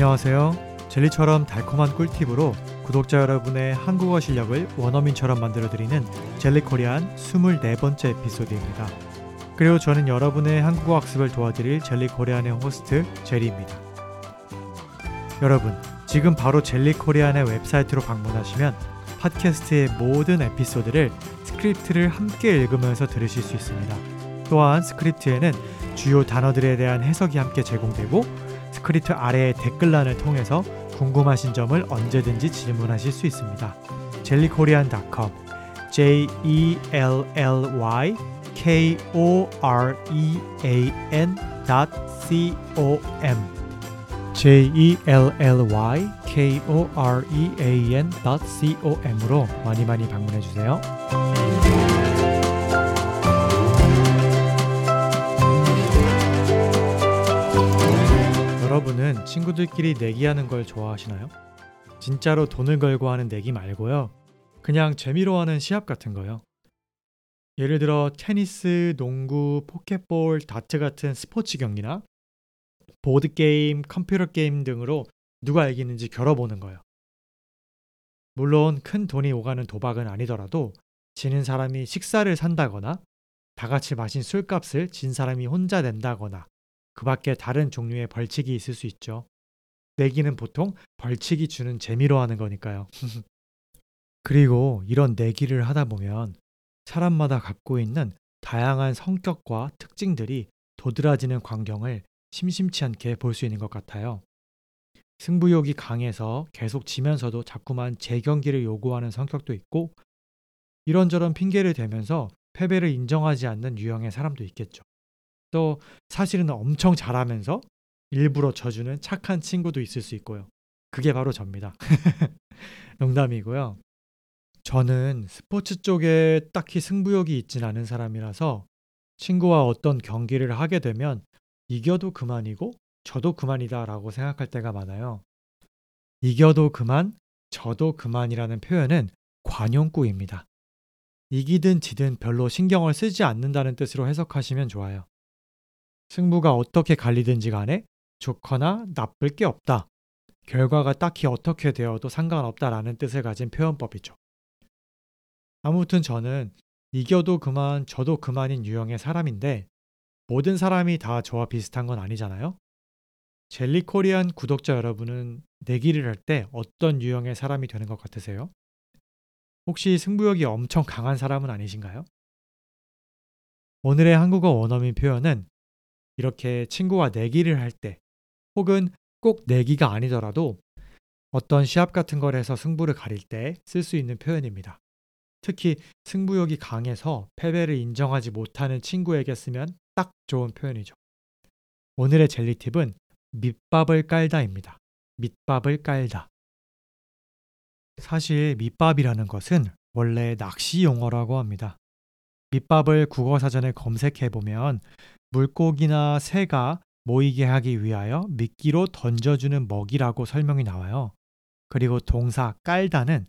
안녕하세요. 젤리처럼 달콤한 꿀팁으로 구독자 여러분의 한국어 실력을 원어민처럼 만들어드리는 젤리코리안 24번째 에피소드입니다. 그리고 저는 여러분의 한국어 학습을 도와드릴 젤리코리안의 호스트 제리입니다. 여러분, 지금 바로 젤리코리안의 웹사이트로 방문하시면 팟캐스트의 모든 에피소드를 스크립트를 함께 읽으면서 들으실 수 있습니다. 또한 스크립트에는 주요 단어들에 대한 해석이 함께 제공되고 스크립트 아래의 댓글란을 통해서 궁금하신 점을 언제든지 질문하실 수 있습니다. jellykorean.com j e l l y k o r e a n.com j e l l y k o r e a n.com으로 많이 많이 방문해 주세요. 친구들끼리 내기하는 걸 좋아하시나요? 진짜로 돈을 걸고 하는 내기 말고요. 그냥 재미로 하는 시합 같은 거요. 예를 들어 테니스, 농구, 포켓볼, 다트 같은 스포츠 경기나 보드 게임, 컴퓨터 게임 등으로 누가 이기는지 겨뤄보는 거예요. 물론 큰 돈이 오가는 도박은 아니더라도 지는 사람이 식사를 산다거나 다 같이 마신 술값을 진 사람이 혼자 낸다거나 그 밖에 다른 종류의 벌칙이 있을 수 있죠. 내기는 보통 벌칙이 주는 재미로 하는 거니까요. 그리고 이런 내기를 하다 보면 사람마다 갖고 있는 다양한 성격과 특징들이 도드라지는 광경을 심심치 않게 볼 수 있는 것 같아요. 승부욕이 강해서 계속 지면서도 자꾸만 재경기를 요구하는 성격도 있고 이런저런 핑계를 대면서 패배를 인정하지 않는 유형의 사람도 있겠죠. 또 사실은 엄청 잘하면서 일부러 져주는 착한 친구도 있을 수 있고요. 그게 바로 접니다. 농담이고요. 저는 스포츠 쪽에 딱히 승부욕이 있진 않은 사람이라서 친구와 어떤 경기를 하게 되면 이겨도 그만이고 저도 그만이다라고 생각할 때가 많아요. 이겨도 그만, 저도 그만이라는 표현은 관용구입니다. 이기든 지든 별로 신경을 쓰지 않는다는 뜻으로 해석하시면 좋아요. 승부가 어떻게 갈리든지 간에 좋거나 나쁠 게 없다. 결과가 딱히 어떻게 되어도 상관없다라는 뜻을 가진 표현법이죠. 아무튼 저는 이겨도 그만, 저도 그만인 유형의 사람인데 모든 사람이 다 저와 비슷한 건 아니잖아요. 젤리 코리안 구독자 여러분은 내기를 할 때 어떤 유형의 사람이 되는 것 같으세요? 혹시 승부욕이 엄청 강한 사람은 아니신가요? 오늘의 한국어 원어민 표현은 이렇게 친구와 내기를 할 때 혹은 꼭 내기가 아니더라도 어떤 시합 같은 걸 해서 승부를 가릴 때 쓸 수 있는 표현입니다. 특히 승부욕이 강해서 패배를 인정하지 못하는 친구에게 쓰면 딱 좋은 표현이죠. 오늘의 젤리 팁은 밑밥을 깔다입니다. 밑밥을 깔다. 사실 밑밥이라는 것은 원래 낚시 용어라고 합니다. 밑밥을 국어 사전에 검색해 보면 물고기나 새가 모이게 하기 위하여 미끼로 던져주는 먹이라고 설명이 나와요. 그리고 동사 깔다는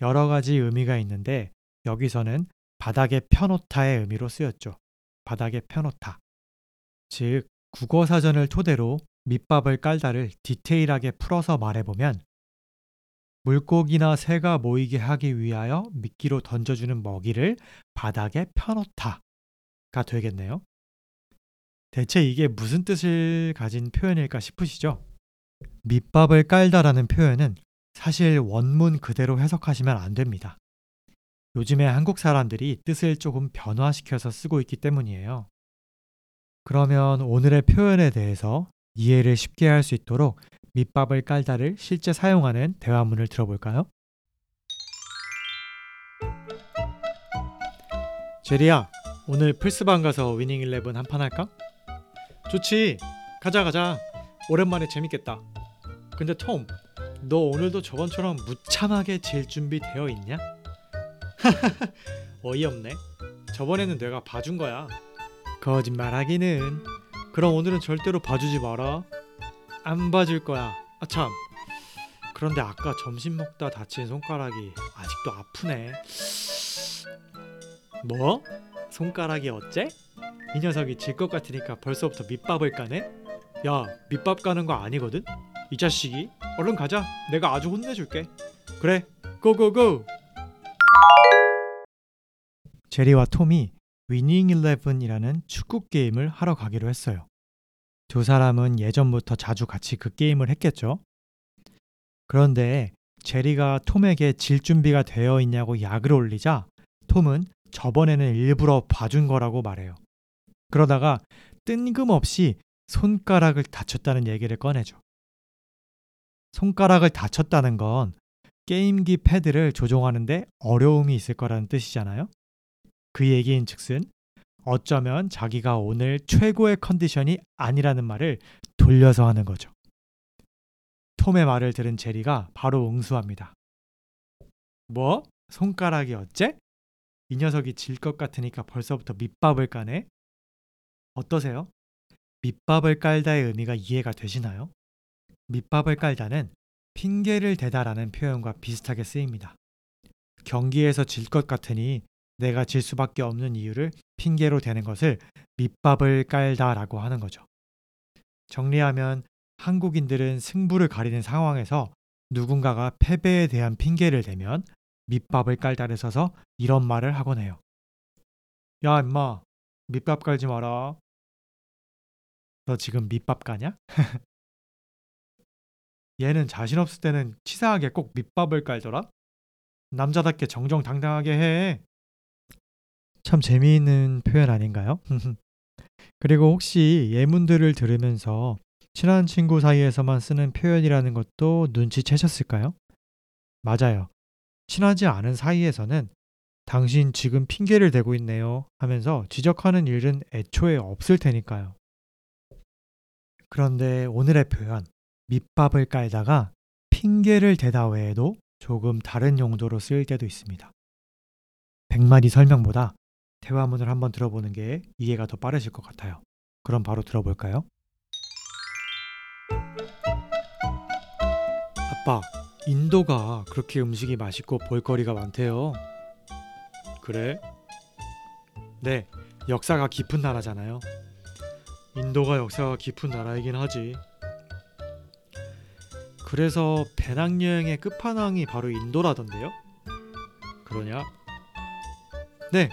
여러 가지 의미가 있는데 여기서는 바닥에 펴놓다의 의미로 쓰였죠. 바닥에 펴놓다. 즉, 국어 사전을 토대로 밑밥을 깔다를 디테일하게 풀어서 말해보면 물고기나 새가 모이게 하기 위하여 미끼로 던져주는 먹이를 바닥에 펴놓다가 되겠네요. 대체 이게 무슨 뜻을 가진 표현일까 싶으시죠? 밑밥을 깔다라는 표현은 사실 원문 그대로 해석하시면 안 됩니다. 요즘에 한국 사람들이 뜻을 조금 변화시켜서 쓰고 있기 때문이에요. 그러면 오늘의 표현에 대해서 이해를 쉽게 할 수 있도록 밑밥을 깔다를 실제 사용하는 대화문을 들어볼까요? 제리야, 오늘 플스방 가서 위닝 11 한판 할까? 좋지. 가자 가자. 오랜만에 재밌겠다. 근데 톰, 너 오늘도 저번처럼 무참하게 질 준비 되어 있냐? 어이없네. 저번에는 내가 봐준 거야. 거짓말하기는. 그럼 오늘은 절대로 봐주지 마라. 안 봐줄 거야. 아 참. 그런데 아까 점심 먹다 다친 손가락이 아직도 아프네. 뭐? 손가락이 어째? 이 녀석이 질 것 같으니까 벌써부터 밑밥을 까네? 야, 밑밥 까는 거 아니거든? 이 자식이 얼른 가자. 내가 아주 혼내줄게. 그래, 고고고. 제리와 톰이 위닝 일레븐이라는 축구 게임을 하러 가기로 했어요. 두 사람은 예전부터 자주 같이 그 게임을 했겠죠. 그런데 제리가 톰에게 질 준비가 되어 있냐고 약을 올리자 톰은 저번에는 일부러 봐준 거라고 말해요. 그러다가 뜬금없이 손가락을 다쳤다는 얘기를 꺼내죠. 손가락을 다쳤다는 건 게임기 패드를 조종하는데 어려움이 있을 거라는 뜻이잖아요. 그 얘기인 즉슨 어쩌면 자기가 오늘 최고의 컨디션이 아니라는 말을 돌려서 하는 거죠. 톰의 말을 들은 제리가 바로 응수합니다. 뭐? 손가락이 어째? 이 녀석이 질 것 같으니까 벌써부터 밑밥을 까네? 어떠세요? 밑밥을 깔다의 의미가 이해가 되시나요? 밑밥을 깔다는 핑계를 대다라는 표현과 비슷하게 쓰입니다. 경기에서 질 것 같으니 내가 질 수밖에 없는 이유를 핑계로 대는 것을 밑밥을 깔다라고 하는 거죠. 정리하면 한국인들은 승부를 가리는 상황에서 누군가가 패배에 대한 핑계를 대면 밑밥을 깔다를 써서 이런 말을 하곤 해요. 야, 임마. 밑밥 깔지 마라. 너 지금 밑밥 까냐? 얘는 자신 없을 때는 치사하게 꼭 밑밥을 깔더라? 남자답게 정정당당하게 해. 참 재미있는 표현 아닌가요? 그리고 혹시 예문들을 들으면서 친한 친구 사이에서만 쓰는 표현이라는 것도 눈치채셨을까요? 맞아요. 친하지 않은 사이에서는 당신 지금 핑계를 대고 있네요 하면서 지적하는 일은 애초에 없을 테니까요. 그런데 오늘의 표현, 밑밥을 깔다가 핑계를 대다 외에도 조금 다른 용도로 쓰일 때도 있습니다. 백마디 설명보다 대화문을 한번 들어보는 게 이해가 더 빠르실 것 같아요. 그럼 바로 들어볼까요? 아빠, 인도가 그렇게 음식이 맛있고 볼거리가 많대요. 그래? 네, 역사가 깊은 나라잖아요. 인도가 역사가 깊은 나라이긴 하지. 그래서 배낭여행의 끝판왕이 바로 인도라던데요? 그러냐? 네.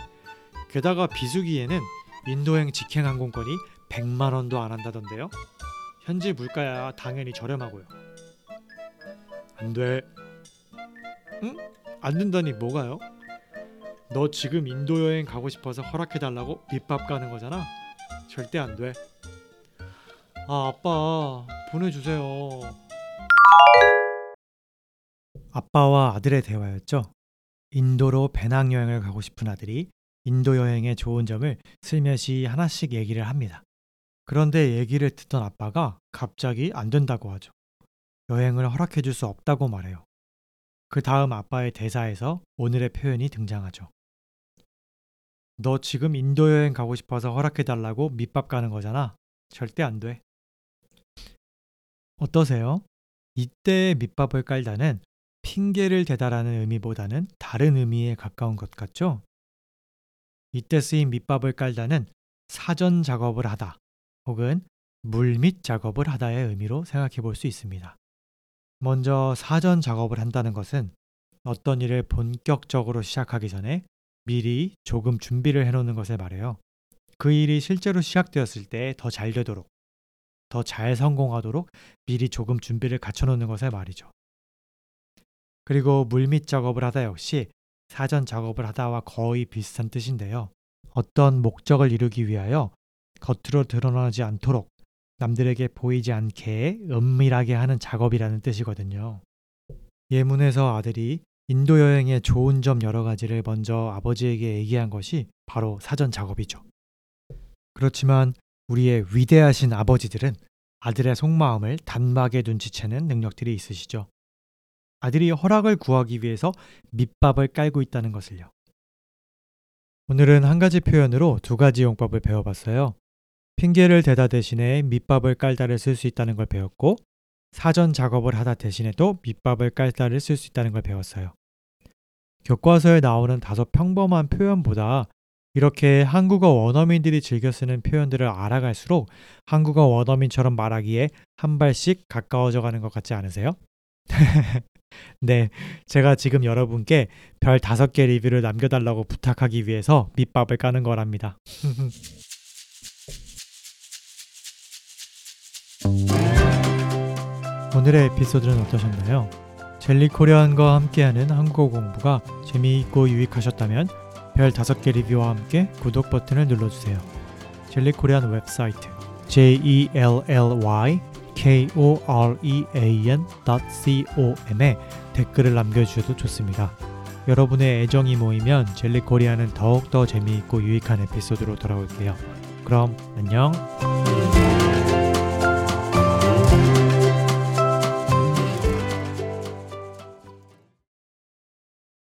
게다가 비수기에는 인도행 직행 항공권이 100만 원도 안 한다던데요? 현지 물가야 당연히 저렴하고요. 안 돼. 응? 안 된다니 뭐가요? 너 지금 인도 여행 가고 싶어서 허락해 달라고 밑밥 가는 거잖아. 절대 안 돼. 아, 아빠 보내주세요. 아빠와 아들의 대화였죠. 인도로 배낭여행을 가고 싶은 아들이 인도 여행의 좋은 점을 슬며시 하나씩 얘기를 합니다. 그런데 얘기를 듣던 아빠가 갑자기 안 된다고 하죠. 여행을 허락해 줄 수 없다고 말해요. 그 다음 아빠의 대사에서 오늘의 표현이 등장하죠. 너 지금 인도 여행 가고 싶어서 허락해 달라고 밑밥 가는 거잖아. 절대 안 돼. 어떠세요? 이때 밑밥을 깔다는 핑계를 대다라는 의미보다는 다른 의미에 가까운 것 같죠? 이때 쓰인 밑밥을 깔다는 사전 작업을 하다 혹은 물밑 작업을 하다의 의미로 생각해 볼 수 있습니다. 먼저 사전 작업을 한다는 것은 어떤 일을 본격적으로 시작하기 전에 미리 조금 준비를 해놓는 것을 말해요. 그 일이 실제로 시작되었을 때 더 잘 되도록, 더 잘 성공하도록 미리 조금 준비를 갖춰놓는 것을 말이죠. 그리고 물밑 작업을 하다 역시 사전 작업을 하다와 거의 비슷한 뜻인데요. 어떤 목적을 이루기 위하여 겉으로 드러나지 않도록 남들에게 보이지 않게 은밀하게 하는 작업이라는 뜻이거든요. 예문에서 아들이 인도 여행의 좋은 점 여러 가지를 먼저 아버지에게 얘기한 것이 바로 사전 작업이죠. 그렇지만 우리의 위대하신 아버지들은 아들의 속마음을 단박에 눈치채는 능력들이 있으시죠. 아들이 허락을 구하기 위해서 밑밥을 깔고 있다는 것을요. 오늘은 한 가지 표현으로 두 가지 용법을 배워봤어요. 핑계를 대다 대신에 밑밥을 깔다를 쓸 수 있다는 걸 배웠고 사전 작업을 하다 대신에도 밑밥을 깔다를 쓸 수 있다는 걸 배웠어요. 교과서에 나오는 다소 평범한 표현보다 이렇게 한국어 원어민들이 즐겨 쓰는 표현들을 알아갈수록 한국어 원어민처럼 말하기에 한 발씩 가까워져 가는 것 같지 않으세요? 네, 제가 지금 여러분께 별 다섯 개 리뷰를 남겨달라고 부탁하기 위해서 밑밥을 까는 거랍니다. 오늘의 에피소드는 어떠셨나요? 젤리 코리안과 함께하는 한국어 공부가 재미있고 유익하셨다면 별 다섯 개 리뷰와 함께 구독 버튼을 눌러주세요. 젤리 코리안 웹사이트 j e l l y k o r e a n c o m에 댓글을 남겨주셔도 좋습니다. 여러분의 애정이 모이면 젤리 코리안은 더욱더 재미있고 유익한 에피소드로 돌아올게요. 그럼 안녕.